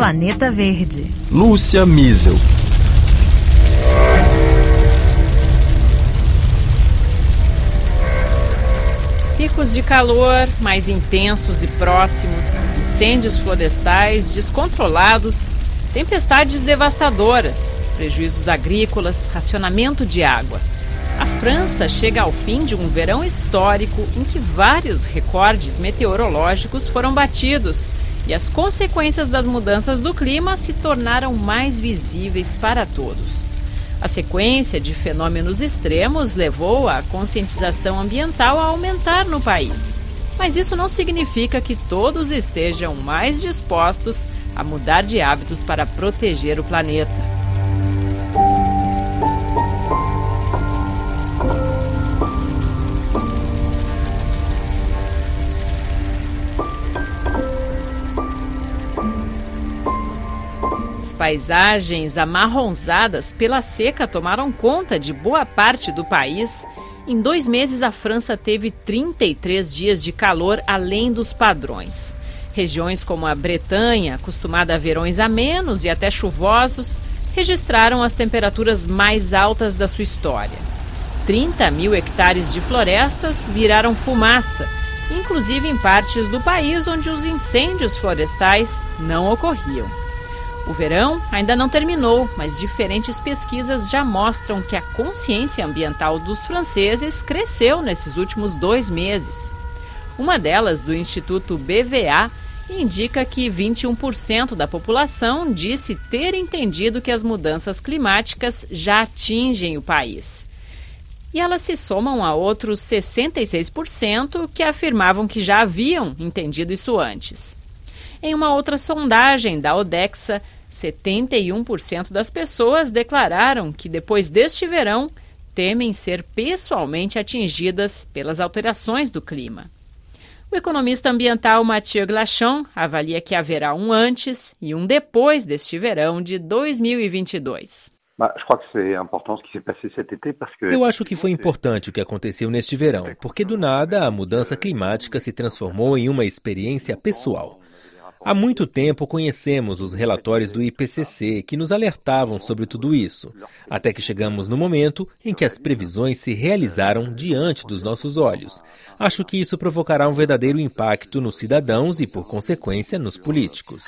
Planeta Verde. Lúcia Miesel. Picos de calor mais intensos e próximos, incêndios florestais descontrolados, tempestades devastadoras, prejuízos agrícolas, racionamento de água. A França chega ao fim de um verão histórico em que vários recordes meteorológicos foram batidos e as consequências das mudanças do clima se tornaram mais visíveis para todos. A sequência de fenômenos extremos levou a conscientização ambiental a aumentar no país. Mas isso não significa que todos estejam mais dispostos a mudar de hábitos para proteger o planeta. Paisagens amarronzadas pela seca tomaram conta de boa parte do país. Em dois meses, a França teve 33 dias de calor além dos padrões. Regiões como a Bretanha, acostumada a verões amenos e até chuvosos, registraram as temperaturas mais altas da sua história. 30 mil hectares de florestas viraram fumaça, inclusive em partes do país onde os incêndios florestais não ocorriam. O verão ainda não terminou, mas diferentes pesquisas já mostram que a consciência ambiental dos franceses cresceu nesses últimos dois meses. Uma delas, do Instituto BVA, indica que 21% da população disse ter entendido que as mudanças climáticas já atingem o país. E elas se somam a outros 66% que afirmavam que já haviam entendido isso antes. Em uma outra sondagem da Odexa, 71% das pessoas declararam que depois deste verão temem ser pessoalmente atingidas pelas alterações do clima. O economista ambiental Mathieu Glachon avalia que haverá um antes e um depois deste verão de 2022. Eu acho que foi importante o que aconteceu neste verão, porque do nada a mudança climática se transformou em uma experiência pessoal. Há muito tempo conhecemos os relatórios do IPCC que nos alertavam sobre tudo isso, até que chegamos no momento em que as previsões se realizaram diante dos nossos olhos. Acho que isso provocará um verdadeiro impacto nos cidadãos e, por consequência, nos políticos.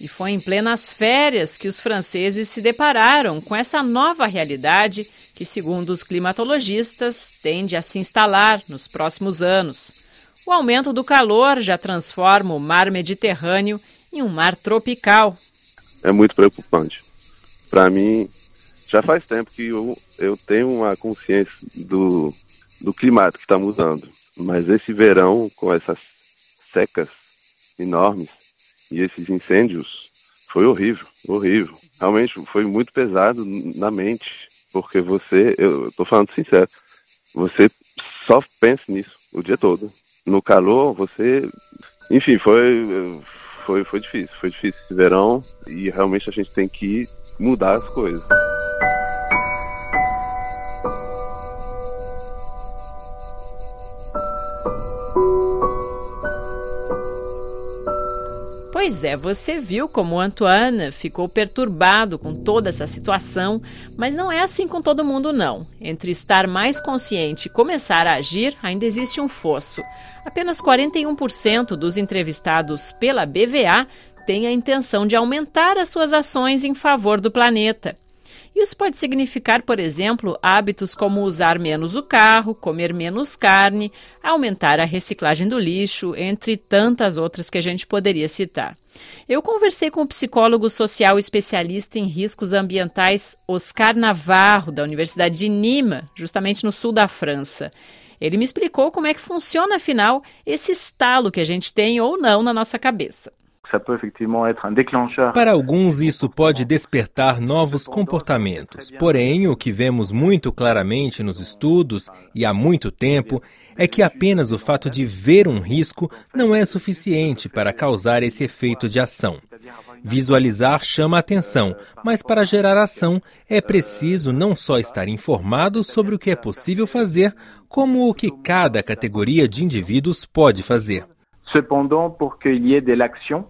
E foi em plenas férias que os franceses se depararam com essa nova realidade que, segundo os climatologistas, tende a se instalar nos próximos anos. O aumento do calor já transforma o mar Mediterrâneo em um mar tropical. É muito preocupante. Para mim, já faz tempo que eu, eu tenho uma consciência do, do climático que está mudando. Mas esse verão, com essas secas enormes e esses incêndios, foi horrível, horrível. Realmente foi muito pesado na mente, porque você, eu estou falando sincero, você só pensa nisso o dia todo no calor, você. Enfim, foi, foi, foi difícil. Foi difícil esse verão e realmente a gente tem que mudar as coisas. Pois é, você viu como Antoine ficou perturbado com toda essa situação, mas não é assim com todo mundo, não. Entre estar mais consciente e começar a agir, ainda existe um fosso. Apenas 41% dos entrevistados pela BVA têm a intenção de aumentar as suas ações em favor do planeta. Isso pode significar, por exemplo, hábitos como usar menos o carro, comer menos carne, aumentar a reciclagem do lixo, entre tantas outras que a gente poderia citar. Eu conversei com o psicólogo social especialista em riscos ambientais Oscar Navarro, da Universidade de Nîmes, justamente no sul da França. Ele me explicou como é que funciona, afinal, esse estalo que a gente tem ou não na nossa cabeça. Para alguns, isso pode despertar novos comportamentos. Porém, o que vemos muito claramente nos estudos e há muito tempo é que apenas o fato de ver um risco não é suficiente para causar esse efeito de ação. Visualizar chama atenção, mas para gerar ação é preciso não só estar informado sobre o que é possível fazer, como o que cada categoria de indivíduos pode fazer. Cependant, pour qu'il y ait de l'action,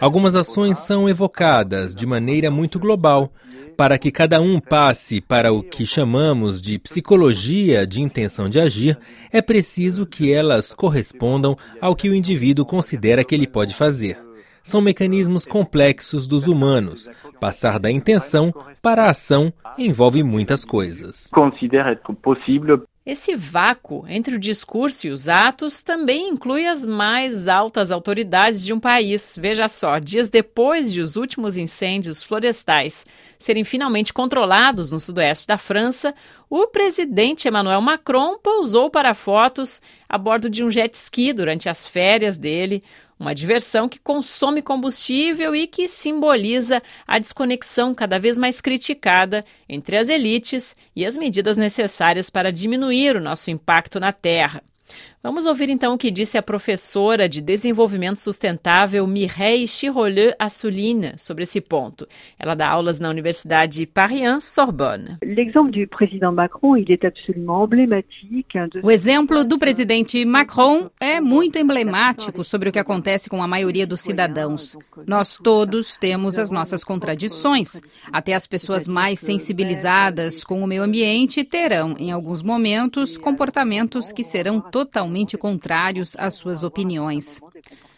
Algumas ações são evocadas de maneira muito global. Para que cada um passe para o que chamamos de psicologia de intenção de agir, é preciso que elas correspondam ao que o indivíduo considera que ele pode fazer. São mecanismos complexos dos humanos. Passar da intenção para a ação envolve muitas coisas. Considera possível esse vácuo entre o discurso e os atos também inclui as mais altas autoridades de um país. Veja só, dias depois de os últimos incêndios florestais serem finalmente controlados no sudoeste da França, o presidente Emmanuel Macron pousou para fotos a bordo de um jet ski durante as férias dele, uma diversão que consome combustível e que simboliza a desconexão cada vez mais criticada entre as elites e as medidas necessárias para diminuir o nosso impacto na Terra. Vamos ouvir então o que disse a professora de Desenvolvimento Sustentável Mireille Chiroleux Assouline sobre esse ponto. Ela dá aulas na Universidade Paris-Sorbonne. O exemplo do presidente Macron é muito emblemático sobre o que acontece com a maioria dos cidadãos. Nós todos temos as nossas contradições. Até as pessoas mais sensibilizadas com o meio ambiente terão, em alguns momentos, comportamentos que serão totalmente totalmente contrários às suas opiniões.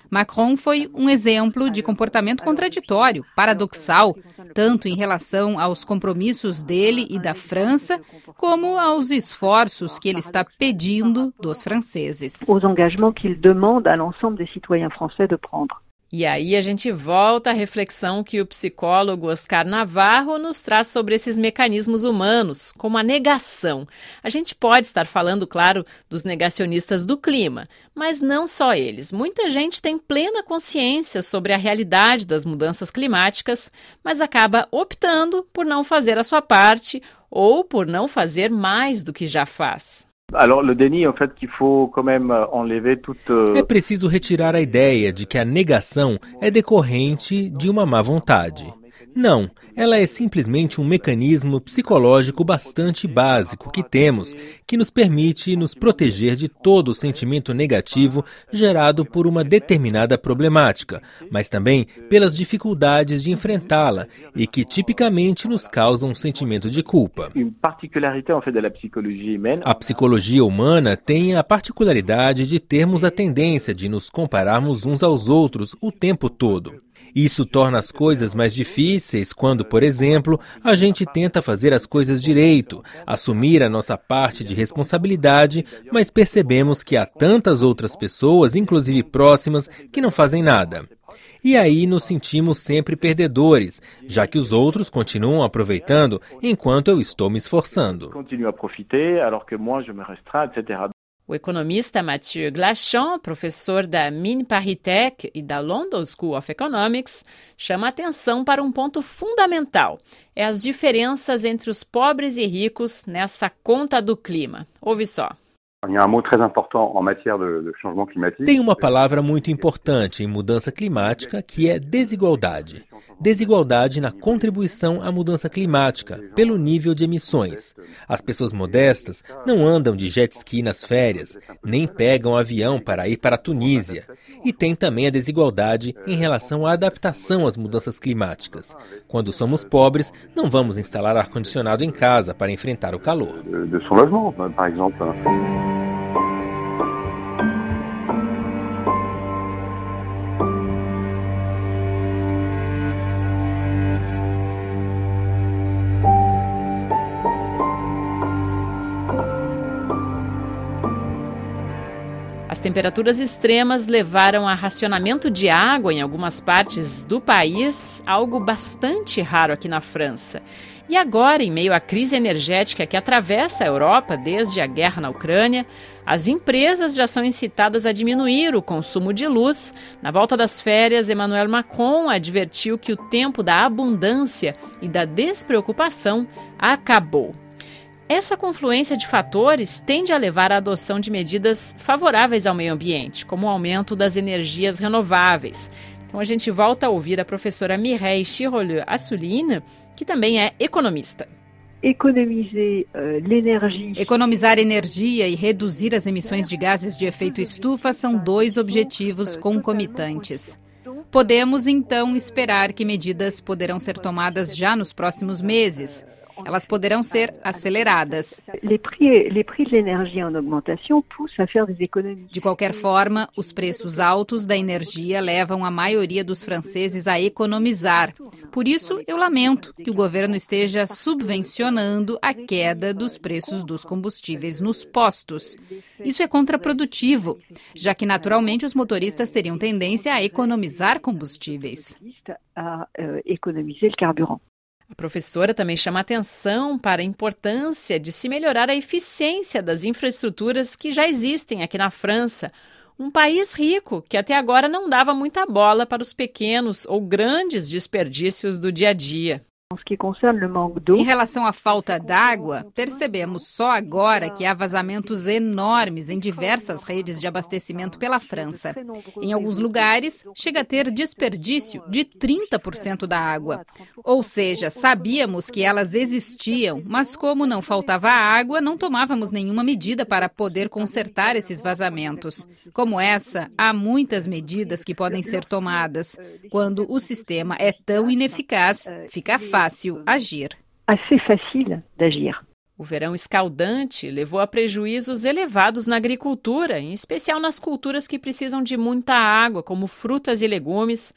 Macron foi um exemplo de comportamento contraditório, paradoxal, tanto em relação aos compromissos dele e da França, como aos esforços que ele está pedindo dos franceses. Os engagements qu'il demande à l'ensemble des citoyens français de prendre. E aí a gente volta à reflexão que o psicólogo Oscar Navarro nos traz sobre esses mecanismos humanos, como a negação. A gente pode estar falando, claro, dos negacionistas do clima, mas não só eles. Muita gente tem plena consciência sobre a realidade das mudanças climáticas, mas acaba optando por não fazer a sua parte ou por não fazer mais do que já faz. É preciso retirar a ideia de que a negação é decorrente de uma má vontade. Não, ela é simplesmente um mecanismo psicológico bastante básico que temos, que nos permite nos proteger de todo o sentimento negativo gerado por uma determinada problemática, mas também pelas dificuldades de enfrentá-la e que tipicamente nos causam um sentimento de culpa. A psicologia humana tem a particularidade de termos a tendência de nos compararmos uns aos outros o tempo todo. Isso torna as coisas mais difíceis quando, por exemplo, a gente tenta fazer as coisas direito, assumir a nossa parte de responsabilidade, mas percebemos que há tantas outras pessoas, inclusive próximas, que não fazem nada. E aí nos sentimos sempre perdedores, já que os outros continuam aproveitando enquanto eu estou me esforçando. O economista Mathieu Glachon, professor da Tech e da London School of Economics, chama atenção para um ponto fundamental: é as diferenças entre os pobres e ricos nessa conta do clima. Ouve só. Tem uma palavra muito importante em mudança climática que é desigualdade. Desigualdade na contribuição à mudança climática pelo nível de emissões. As pessoas modestas não andam de jet ski nas férias, nem pegam avião para ir para a Tunísia. E tem também a desigualdade em relação à adaptação às mudanças climáticas. Quando somos pobres, não vamos instalar ar-condicionado em casa para enfrentar o calor. De. Temperaturas extremas levaram a racionamento de água em algumas partes do país, algo bastante raro aqui na França. E agora, em meio à crise energética que atravessa a Europa desde a guerra na Ucrânia, as empresas já são incitadas a diminuir o consumo de luz. Na volta das férias, Emmanuel Macron advertiu que o tempo da abundância e da despreocupação acabou. Essa confluência de fatores tende a levar à adoção de medidas favoráveis ao meio ambiente, como o aumento das energias renováveis. Então a gente volta a ouvir a professora Mireille Chiroleux Assulina, que também é economista. Euh, Economizar energia e reduzir as emissões de gases de efeito estufa são dois objetivos concomitantes. Podemos então esperar que medidas poderão ser tomadas já nos próximos meses elas poderão ser aceleradas. De qualquer forma, os preços altos da energia levam a maioria dos franceses a economizar. Por isso, eu lamento que o governo esteja subvencionando a queda dos preços dos combustíveis nos postos. Isso é contraprodutivo, já que naturalmente os motoristas teriam tendência a economizar combustíveis. A professora também chama atenção para a importância de se melhorar a eficiência das infraestruturas que já existem aqui na França, um país rico que até agora não dava muita bola para os pequenos ou grandes desperdícios do dia a dia. Em relação à falta d'água, percebemos só agora que há vazamentos enormes em diversas redes de abastecimento pela França. Em alguns lugares, chega a ter desperdício de 30% da água. Ou seja, sabíamos que elas existiam, mas como não faltava água, não tomávamos nenhuma medida para poder consertar esses vazamentos. Como essa, há muitas medidas que podem ser tomadas. Quando o sistema é tão ineficaz, fica fácil fácil agir. Assez facile d'agir. O verão escaldante levou a prejuízos elevados na agricultura, em especial nas culturas que precisam de muita água, como frutas e legumes.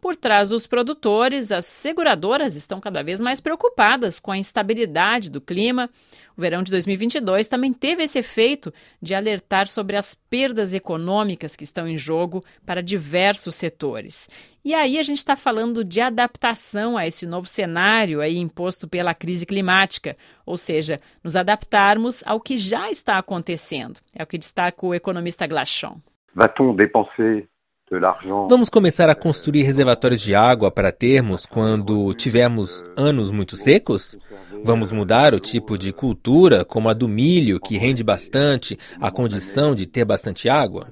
Por trás dos produtores, as seguradoras estão cada vez mais preocupadas com a instabilidade do clima. O verão de 2022 também teve esse efeito de alertar sobre as perdas econômicas que estão em jogo para diversos setores. E aí a gente está falando de adaptação a esse novo cenário aí imposto pela crise climática, ou seja, nos adaptarmos ao que já está acontecendo. É o que destaca o economista Glachon. Va-t-on dépenser Vamos começar a construir reservatórios de água para termos quando tivermos anos muito secos? Vamos mudar o tipo de cultura, como a do milho, que rende bastante, a condição de ter bastante água?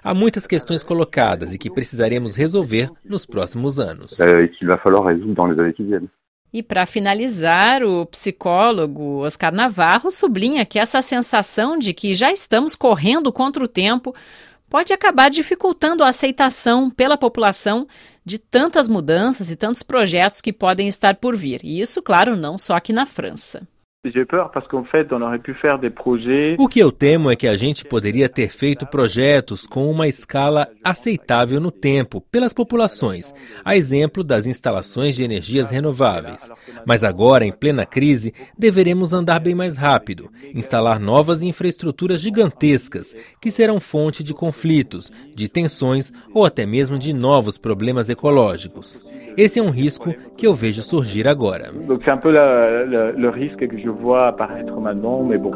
Há muitas questões colocadas e que precisaremos resolver nos próximos anos. É, e para finalizar, o psicólogo Oscar Navarro sublinha que essa sensação de que já estamos correndo contra o tempo pode acabar dificultando a aceitação pela população de tantas mudanças e tantos projetos que podem estar por vir. E isso, claro, não só aqui na França. O que eu temo é que a gente poderia ter feito projetos com uma escala aceitável no tempo pelas populações, a exemplo das instalações de energias renováveis. Mas agora, em plena crise, deveremos andar bem mais rápido, instalar novas infraestruturas gigantescas que serão fonte de conflitos, de tensões ou até mesmo de novos problemas ecológicos. Esse é um risco que eu vejo surgir agora. Je vois apparaître maintenant, mais bon.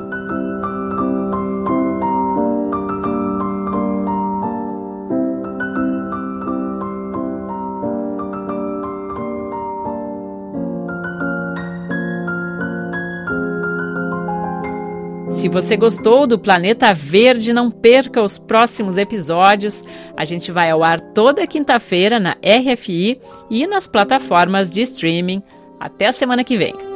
Se você gostou do Planeta Verde, não perca os próximos episódios. A gente vai ao ar toda quinta-feira na RFI e nas plataformas de streaming. Até a semana que vem.